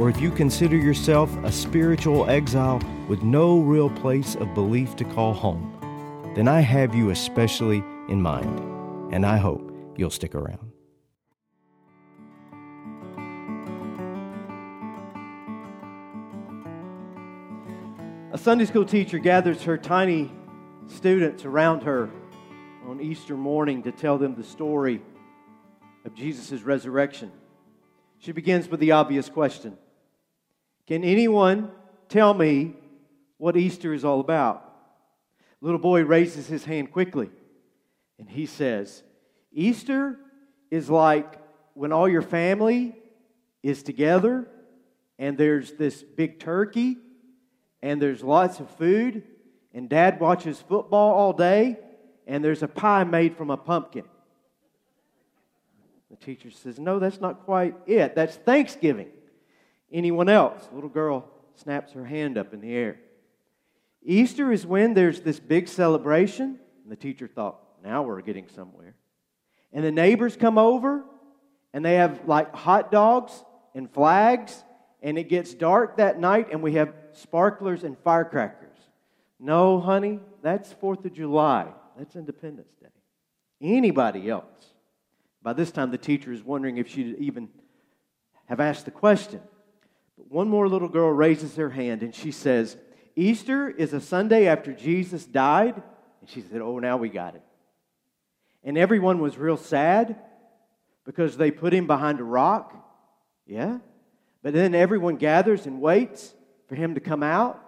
or if you consider yourself a spiritual exile with no real place of belief to call home, then I have you especially in mind, and I hope you'll stick around. A Sunday school teacher gathers her tiny students around her on Easter morning to tell them the story of Jesus' resurrection. She begins with the obvious question Can anyone tell me what Easter is all about? Little boy raises his hand quickly and he says, Easter is like when all your family is together and there's this big turkey and there's lots of food and dad watches football all day and there's a pie made from a pumpkin. The teacher says, No, that's not quite it. That's Thanksgiving. Anyone else? Little girl snaps her hand up in the air. Easter is when there's this big celebration. And the teacher thought, Now we're getting somewhere. And the neighbors come over and they have like hot dogs and flags. And it gets dark that night and we have sparklers and firecrackers. No, honey, that's 4th of July. That's Independence Day. Anybody else? By this time, the teacher is wondering if she'd even have asked the question. But one more little girl raises her hand and she says, Easter is a Sunday after Jesus died. And she said, Oh, now we got it. And everyone was real sad because they put him behind a rock. Yeah. But then everyone gathers and waits for him to come out.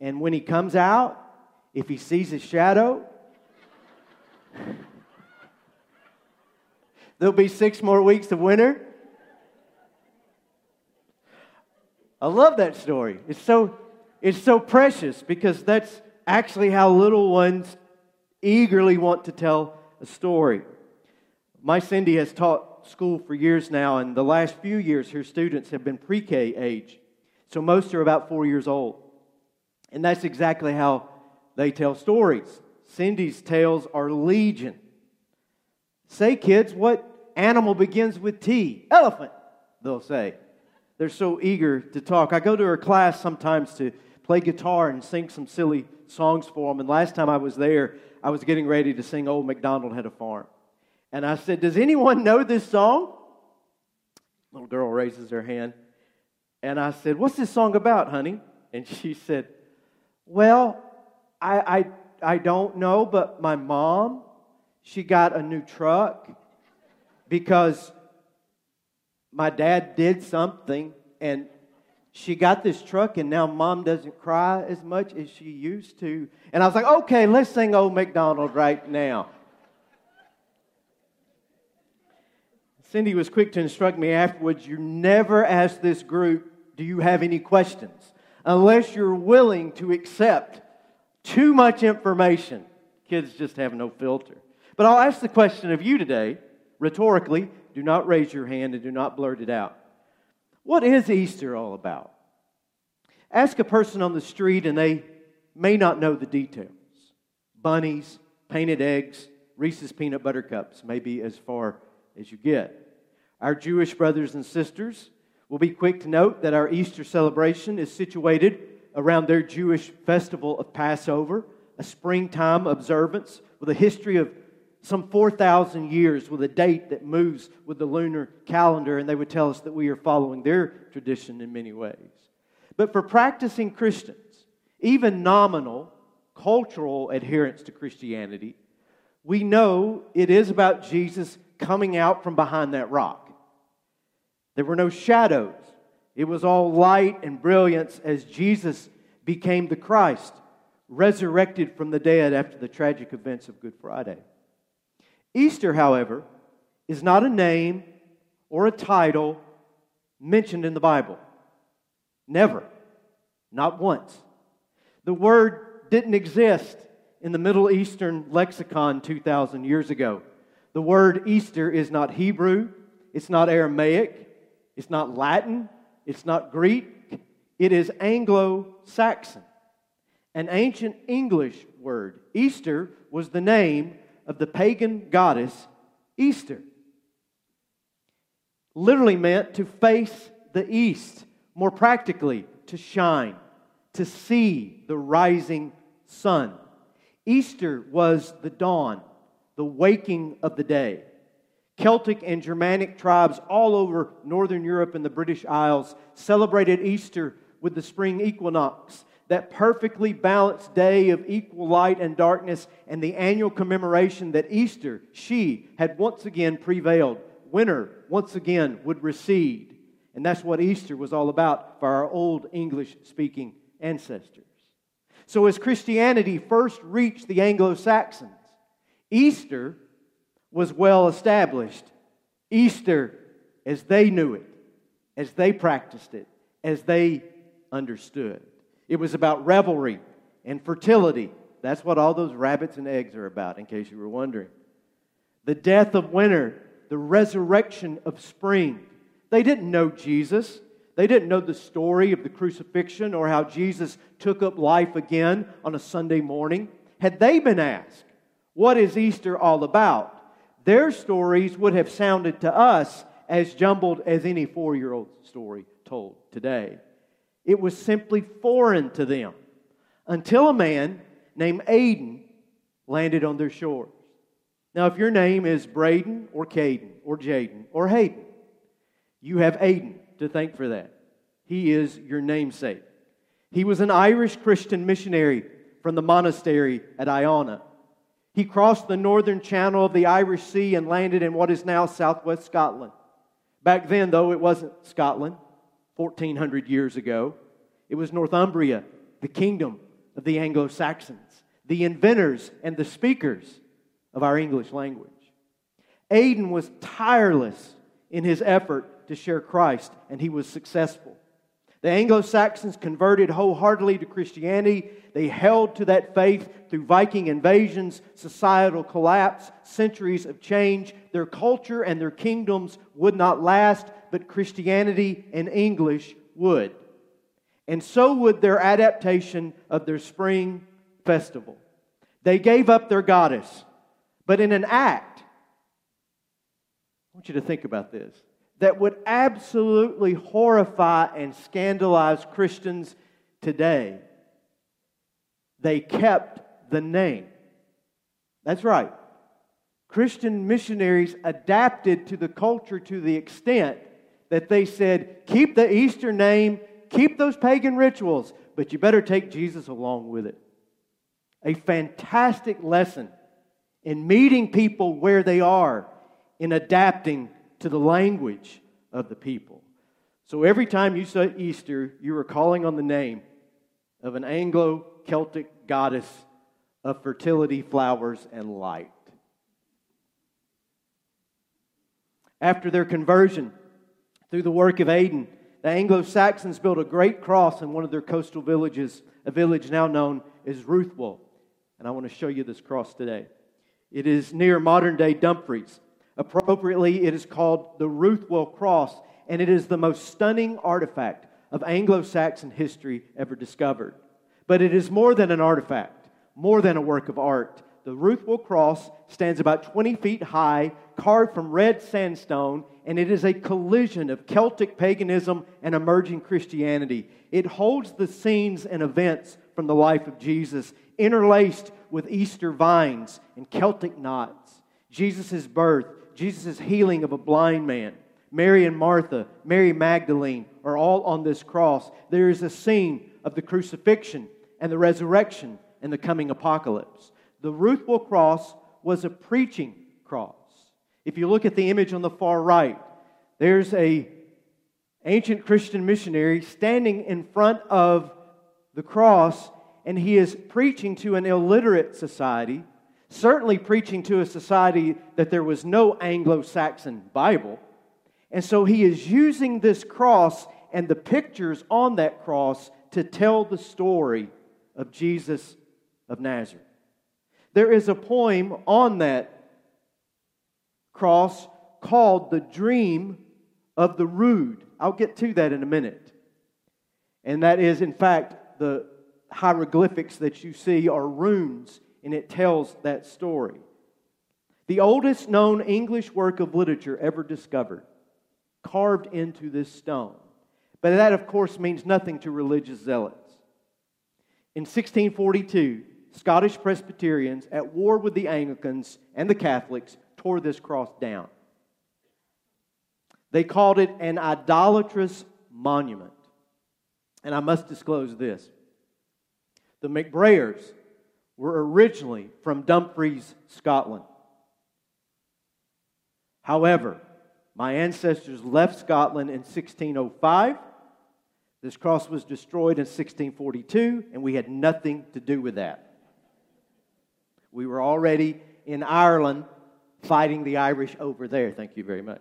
And when he comes out, if he sees his shadow, There'll be six more weeks of winter. I love that story. It's so, it's so precious because that's actually how little ones eagerly want to tell a story. My Cindy has taught school for years now, and the last few years her students have been pre K age. So most are about four years old. And that's exactly how they tell stories. Cindy's tales are legion. Say, kids, what animal begins with T? Elephant, they'll say. They're so eager to talk. I go to her class sometimes to play guitar and sing some silly songs for them. And last time I was there, I was getting ready to sing Old MacDonald Had a Farm. And I said, Does anyone know this song? Little girl raises her hand. And I said, What's this song about, honey? And she said, Well, I, I, I don't know, but my mom she got a new truck because my dad did something and she got this truck and now mom doesn't cry as much as she used to. And I was like, okay, let's sing Old MacDonald right now. Cindy was quick to instruct me afterwards you never ask this group, do you have any questions? Unless you're willing to accept too much information. Kids just have no filter. But I'll ask the question of you today, rhetorically. Do not raise your hand and do not blurt it out. What is Easter all about? Ask a person on the street and they may not know the details. Bunnies, painted eggs, Reese's peanut butter cups, maybe as far as you get. Our Jewish brothers and sisters will be quick to note that our Easter celebration is situated around their Jewish festival of Passover, a springtime observance with a history of some 4,000 years with a date that moves with the lunar calendar, and they would tell us that we are following their tradition in many ways. But for practicing Christians, even nominal cultural adherence to Christianity, we know it is about Jesus coming out from behind that rock. There were no shadows, it was all light and brilliance as Jesus became the Christ, resurrected from the dead after the tragic events of Good Friday. Easter, however, is not a name or a title mentioned in the Bible. Never. Not once. The word didn't exist in the Middle Eastern lexicon 2,000 years ago. The word Easter is not Hebrew, it's not Aramaic, it's not Latin, it's not Greek, it is Anglo Saxon, an ancient English word. Easter was the name of the pagan goddess Easter. Literally meant to face the east, more practically, to shine, to see the rising sun. Easter was the dawn, the waking of the day. Celtic and Germanic tribes all over Northern Europe and the British Isles celebrated Easter with the spring equinox, that perfectly balanced day of equal light and darkness, and the annual commemoration that Easter, she, had once again prevailed. Winter, once again, would recede. And that's what Easter was all about for our old English speaking ancestors. So, as Christianity first reached the Anglo Saxons, Easter was well established. Easter, as they knew it, as they practiced it, as they understood. It was about revelry and fertility. That's what all those rabbits and eggs are about, in case you were wondering. The death of winter, the resurrection of spring. They didn't know Jesus. They didn't know the story of the crucifixion or how Jesus took up life again on a Sunday morning. Had they been asked, What is Easter all about? their stories would have sounded to us as jumbled as any four year old story told today. It was simply foreign to them until a man named Aidan landed on their shores. Now, if your name is Braden or Caden or Jaden or Hayden, you have Aidan to thank for that. He is your namesake. He was an Irish Christian missionary from the monastery at Iona. He crossed the northern channel of the Irish Sea and landed in what is now southwest Scotland. Back then, though, it wasn't Scotland. 1400 years ago. It was Northumbria, the kingdom of the Anglo Saxons, the inventors and the speakers of our English language. Aidan was tireless in his effort to share Christ, and he was successful. The Anglo Saxons converted wholeheartedly to Christianity. They held to that faith through Viking invasions, societal collapse, centuries of change. Their culture and their kingdoms would not last, but Christianity and English would. And so would their adaptation of their spring festival. They gave up their goddess, but in an act, I want you to think about this that would absolutely horrify and scandalize Christians today. They kept the name. That's right. Christian missionaries adapted to the culture to the extent that they said, keep the Easter name, keep those pagan rituals, but you better take Jesus along with it. A fantastic lesson in meeting people where they are, in adapting to the language of the people. So every time you say Easter, you are calling on the name of an Anglo Celtic goddess of fertility, flowers, and light. After their conversion through the work of Aidan, the Anglo Saxons built a great cross in one of their coastal villages, a village now known as Ruthwell. And I want to show you this cross today. It is near modern day Dumfries. Appropriately, it is called the Ruthwell Cross, and it is the most stunning artifact of Anglo Saxon history ever discovered. But it is more than an artifact, more than a work of art. The Ruthwell Cross stands about 20 feet high, carved from red sandstone, and it is a collision of Celtic paganism and emerging Christianity. It holds the scenes and events from the life of Jesus, interlaced with Easter vines and Celtic knots. Jesus' birth, Jesus' healing of a blind man, Mary and Martha, Mary Magdalene are all on this cross. There is a scene of the crucifixion and the resurrection and the coming apocalypse. The Ruthwell cross was a preaching cross. If you look at the image on the far right, there's a ancient Christian missionary standing in front of the cross and he is preaching to an illiterate society certainly preaching to a society that there was no Anglo Saxon Bible. And so he is using this cross and the pictures on that cross to tell the story of Jesus of Nazareth. There is a poem on that cross called The Dream of the Rood. I'll get to that in a minute. And that is, in fact, the hieroglyphics that you see are runes, and it tells that story. The oldest known English work of literature ever discovered, carved into this stone. But that, of course, means nothing to religious zealots. In 1642, Scottish Presbyterians, at war with the Anglicans and the Catholics, tore this cross down. They called it an idolatrous monument. And I must disclose this the McBrayers were originally from Dumfries, Scotland. However, my ancestors left Scotland in 1605. This cross was destroyed in 1642, and we had nothing to do with that. We were already in Ireland fighting the Irish over there. Thank you very much.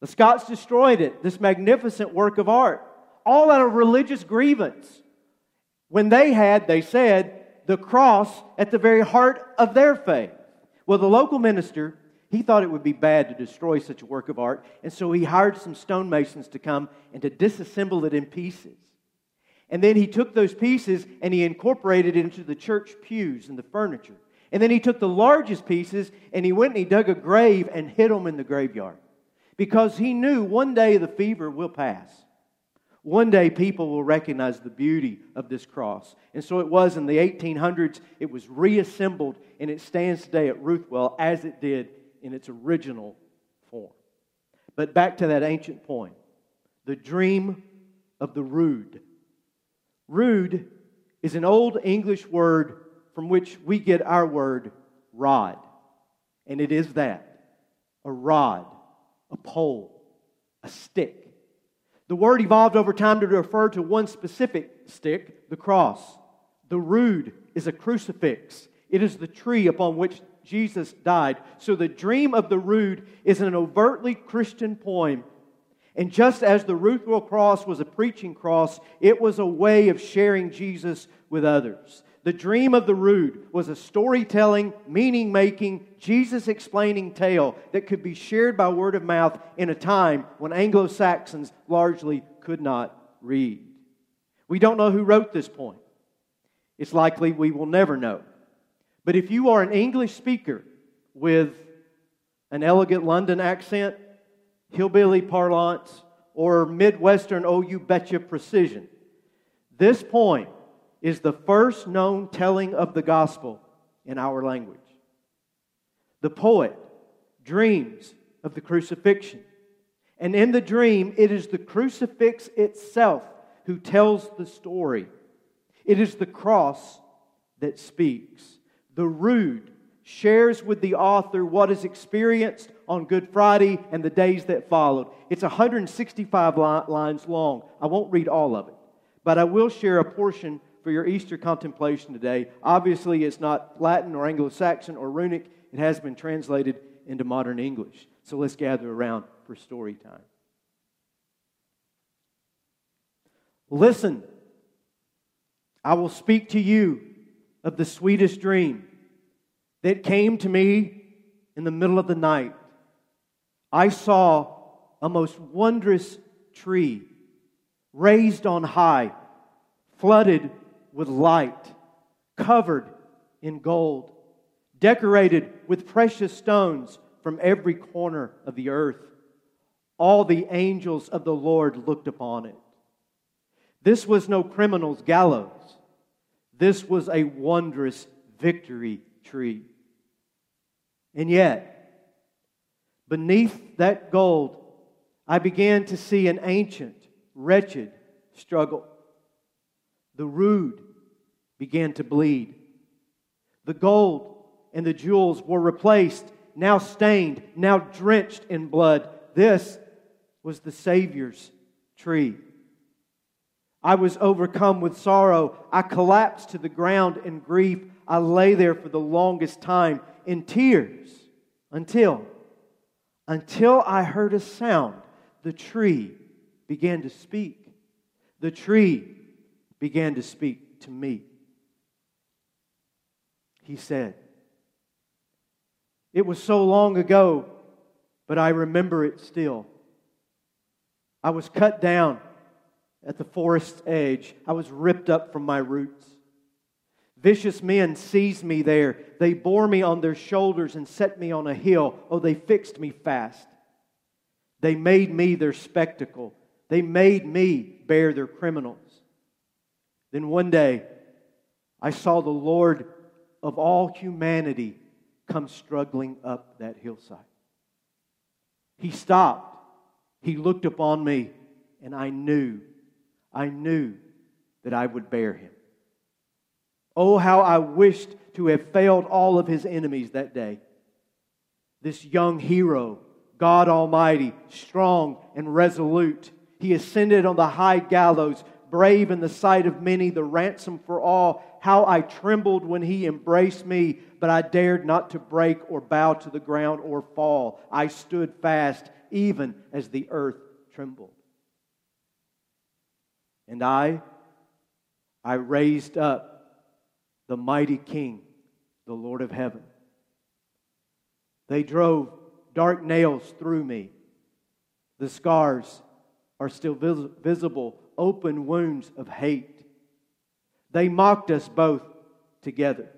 The Scots destroyed it, this magnificent work of art, all out of religious grievance. When they had, they said, the cross at the very heart of their faith. Well, the local minister, he thought it would be bad to destroy such a work of art, and so he hired some stonemasons to come and to disassemble it in pieces. And then he took those pieces and he incorporated it into the church pews and the furniture. And then he took the largest pieces and he went and he dug a grave and hid them in the graveyard because he knew one day the fever will pass. One day people will recognize the beauty of this cross. And so it was in the 1800s, it was reassembled and it stands today at Ruthwell as it did in its original form. But back to that ancient point the dream of the rood. Rood is an old English word from which we get our word rod. And it is that a rod a pole, a stick. The word evolved over time to refer to one specific stick, the cross. The rood is a crucifix, it is the tree upon which Jesus died. So the dream of the rood is an overtly Christian poem. And just as the Ruthwell cross was a preaching cross, it was a way of sharing Jesus with others. The dream of the rood was a storytelling, meaning making, Jesus explaining tale that could be shared by word of mouth in a time when Anglo Saxons largely could not read. We don't know who wrote this poem. It's likely we will never know. But if you are an English speaker with an elegant London accent, hillbilly parlance, or Midwestern oh you betcha precision, this poem is the first known telling of the gospel in our language. The poet dreams of the crucifixion. And in the dream, it is the crucifix itself who tells the story. It is the cross that speaks. The rood shares with the author what is experienced on Good Friday and the days that followed. It's 165 lines long. I won't read all of it, but I will share a portion for your Easter contemplation today. Obviously, it's not Latin or Anglo Saxon or runic, it has been translated into modern English. So let's gather around for story time. Listen, I will speak to you of the sweetest dream that came to me in the middle of the night. I saw a most wondrous tree raised on high, flooded with light, covered in gold, decorated with precious stones from every corner of the earth. All the angels of the Lord looked upon it. This was no criminal's gallows. This was a wondrous victory tree. And yet, beneath that gold, I began to see an ancient, wretched struggle. The rood began to bleed. The gold and the jewels were replaced, now stained, now drenched in blood. This was the Savior's tree. I was overcome with sorrow. I collapsed to the ground in grief. I lay there for the longest time in tears until until I heard a sound. The tree began to speak. The tree began to speak to me. He said, It was so long ago, but I remember it still. I was cut down at the forest's edge, I was ripped up from my roots. Vicious men seized me there. They bore me on their shoulders and set me on a hill. Oh, they fixed me fast. They made me their spectacle. They made me bear their criminals. Then one day, I saw the Lord of all humanity come struggling up that hillside. He stopped. He looked upon me, and I knew, I knew that I would bear him. Oh, how I wished to have failed all of his enemies that day. This young hero, God Almighty, strong and resolute, he ascended on the high gallows, brave in the sight of many, the ransom for all. How I trembled when he embraced me, but I dared not to break or bow to the ground or fall. I stood fast, even as the earth trembled. And I, I raised up the mighty King, the Lord of heaven. They drove dark nails through me. The scars are still vis- visible, open wounds of hate. They mocked us both together.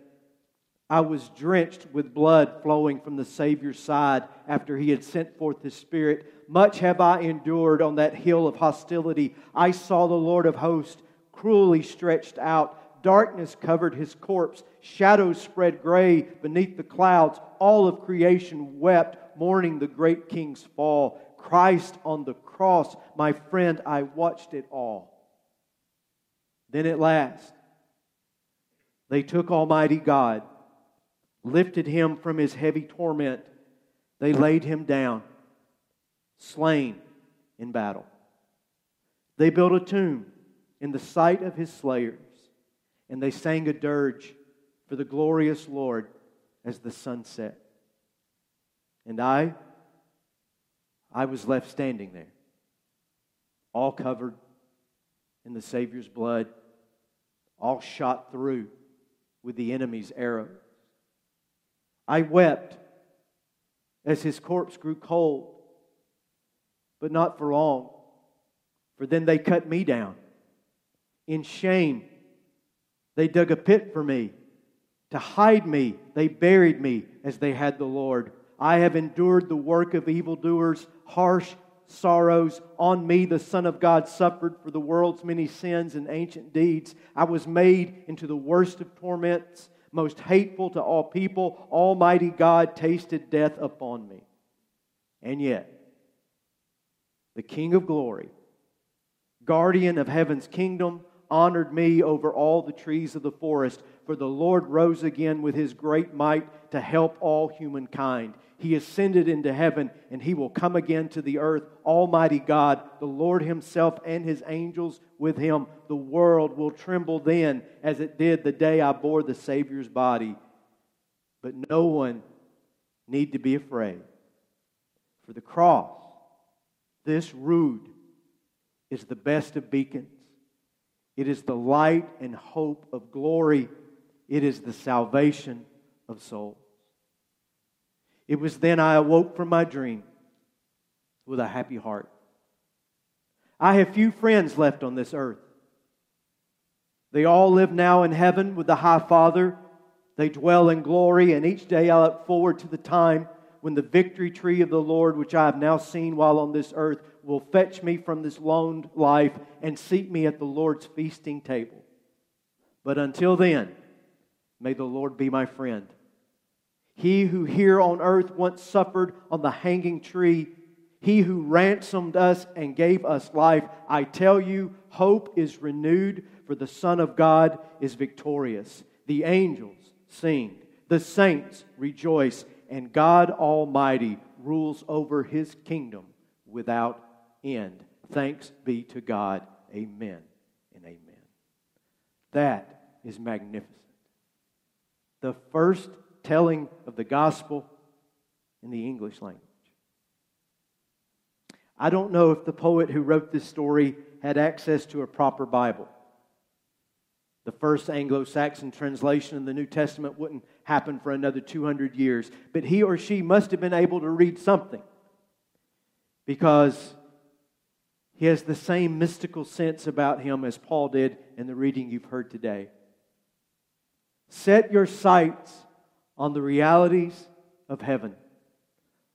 I was drenched with blood flowing from the Savior's side after he had sent forth his Spirit. Much have I endured on that hill of hostility. I saw the Lord of hosts cruelly stretched out Darkness covered his corpse. Shadows spread gray beneath the clouds. All of creation wept, mourning the great king's fall. Christ on the cross, my friend, I watched it all. Then at last, they took Almighty God, lifted him from his heavy torment. They laid him down, slain in battle. They built a tomb in the sight of his slayers and they sang a dirge for the glorious Lord as the sun set. And I, I was left standing there, all covered in the Savior's blood, all shot through with the enemy's arrows. I wept as his corpse grew cold, but not for long, for then they cut me down. In shame, they dug a pit for me. To hide me, they buried me as they had the Lord. I have endured the work of evildoers, harsh sorrows. On me, the Son of God suffered for the world's many sins and ancient deeds. I was made into the worst of torments, most hateful to all people. Almighty God tasted death upon me. And yet, the King of glory, guardian of heaven's kingdom, honored me over all the trees of the forest. For the Lord rose again with his great might to help all humankind. He ascended into heaven, and he will come again to the earth. Almighty God, the Lord himself and his angels with him. The world will tremble then as it did the day I bore the Savior's body. But no one need to be afraid. For the cross, this rood, is the best of beacons it is the light and hope of glory. It is the salvation of souls. It was then I awoke from my dream with a happy heart. I have few friends left on this earth. They all live now in heaven with the High Father. They dwell in glory, and each day I look forward to the time when the victory tree of the Lord, which I have now seen while on this earth, will fetch me from this lone life and seat me at the Lord's feasting table. But until then, may the Lord be my friend. He who here on earth once suffered on the hanging tree, he who ransomed us and gave us life, I tell you, hope is renewed, for the Son of God is victorious. The angels sing, the saints rejoice, and God Almighty rules over his kingdom without end. Thanks be to God. Amen and amen. That is magnificent. The first telling of the gospel in the English language. I don't know if the poet who wrote this story had access to a proper Bible. The first Anglo Saxon translation of the New Testament wouldn't happen for another 200 years, but he or she must have been able to read something because he has the same mystical sense about him as Paul did in the reading you've heard today. Set your sights on the realities of heaven,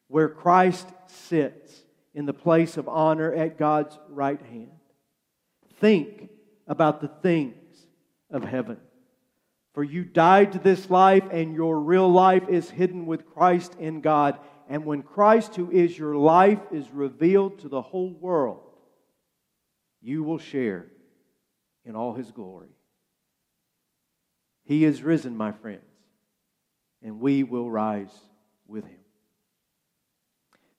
where Christ sits in the place of honor at God's right hand. Think about the things of heaven. For you died to this life, and your real life is hidden with Christ in God. And when Christ, who is your life, is revealed to the whole world, you will share in all his glory. He is risen, my friends, and we will rise with him.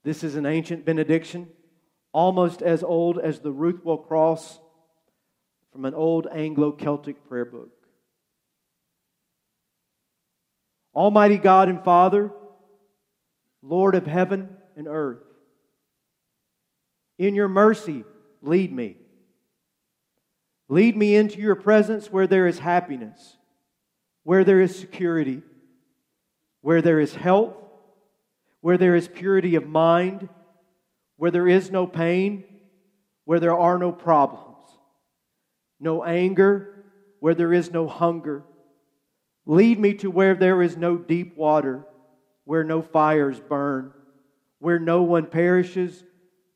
This is an ancient benediction, almost as old as the Ruthwell Cross from an old Anglo Celtic prayer book. Almighty God and Father, Lord of heaven and earth, in your mercy, lead me. Lead me into your presence where there is happiness, where there is security, where there is health, where there is purity of mind, where there is no pain, where there are no problems no anger, where there is no hunger. Lead me to where there is no deep water, where no fires burn, where no one perishes,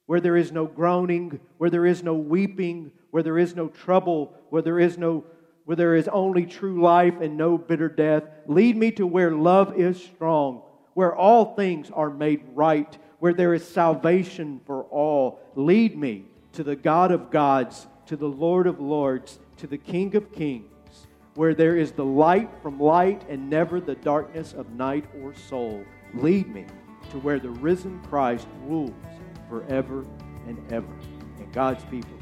where there is no groaning, where there is no weeping, where there is no trouble, where there is no where there is only true life and no bitter death. Lead me to where love is strong, where all things are made right, where there is salvation for all. Lead me to the God of gods to the Lord of Lords, to the King of Kings, where there is the light from light and never the darkness of night or soul. Lead me to where the risen Christ rules forever and ever. And God's people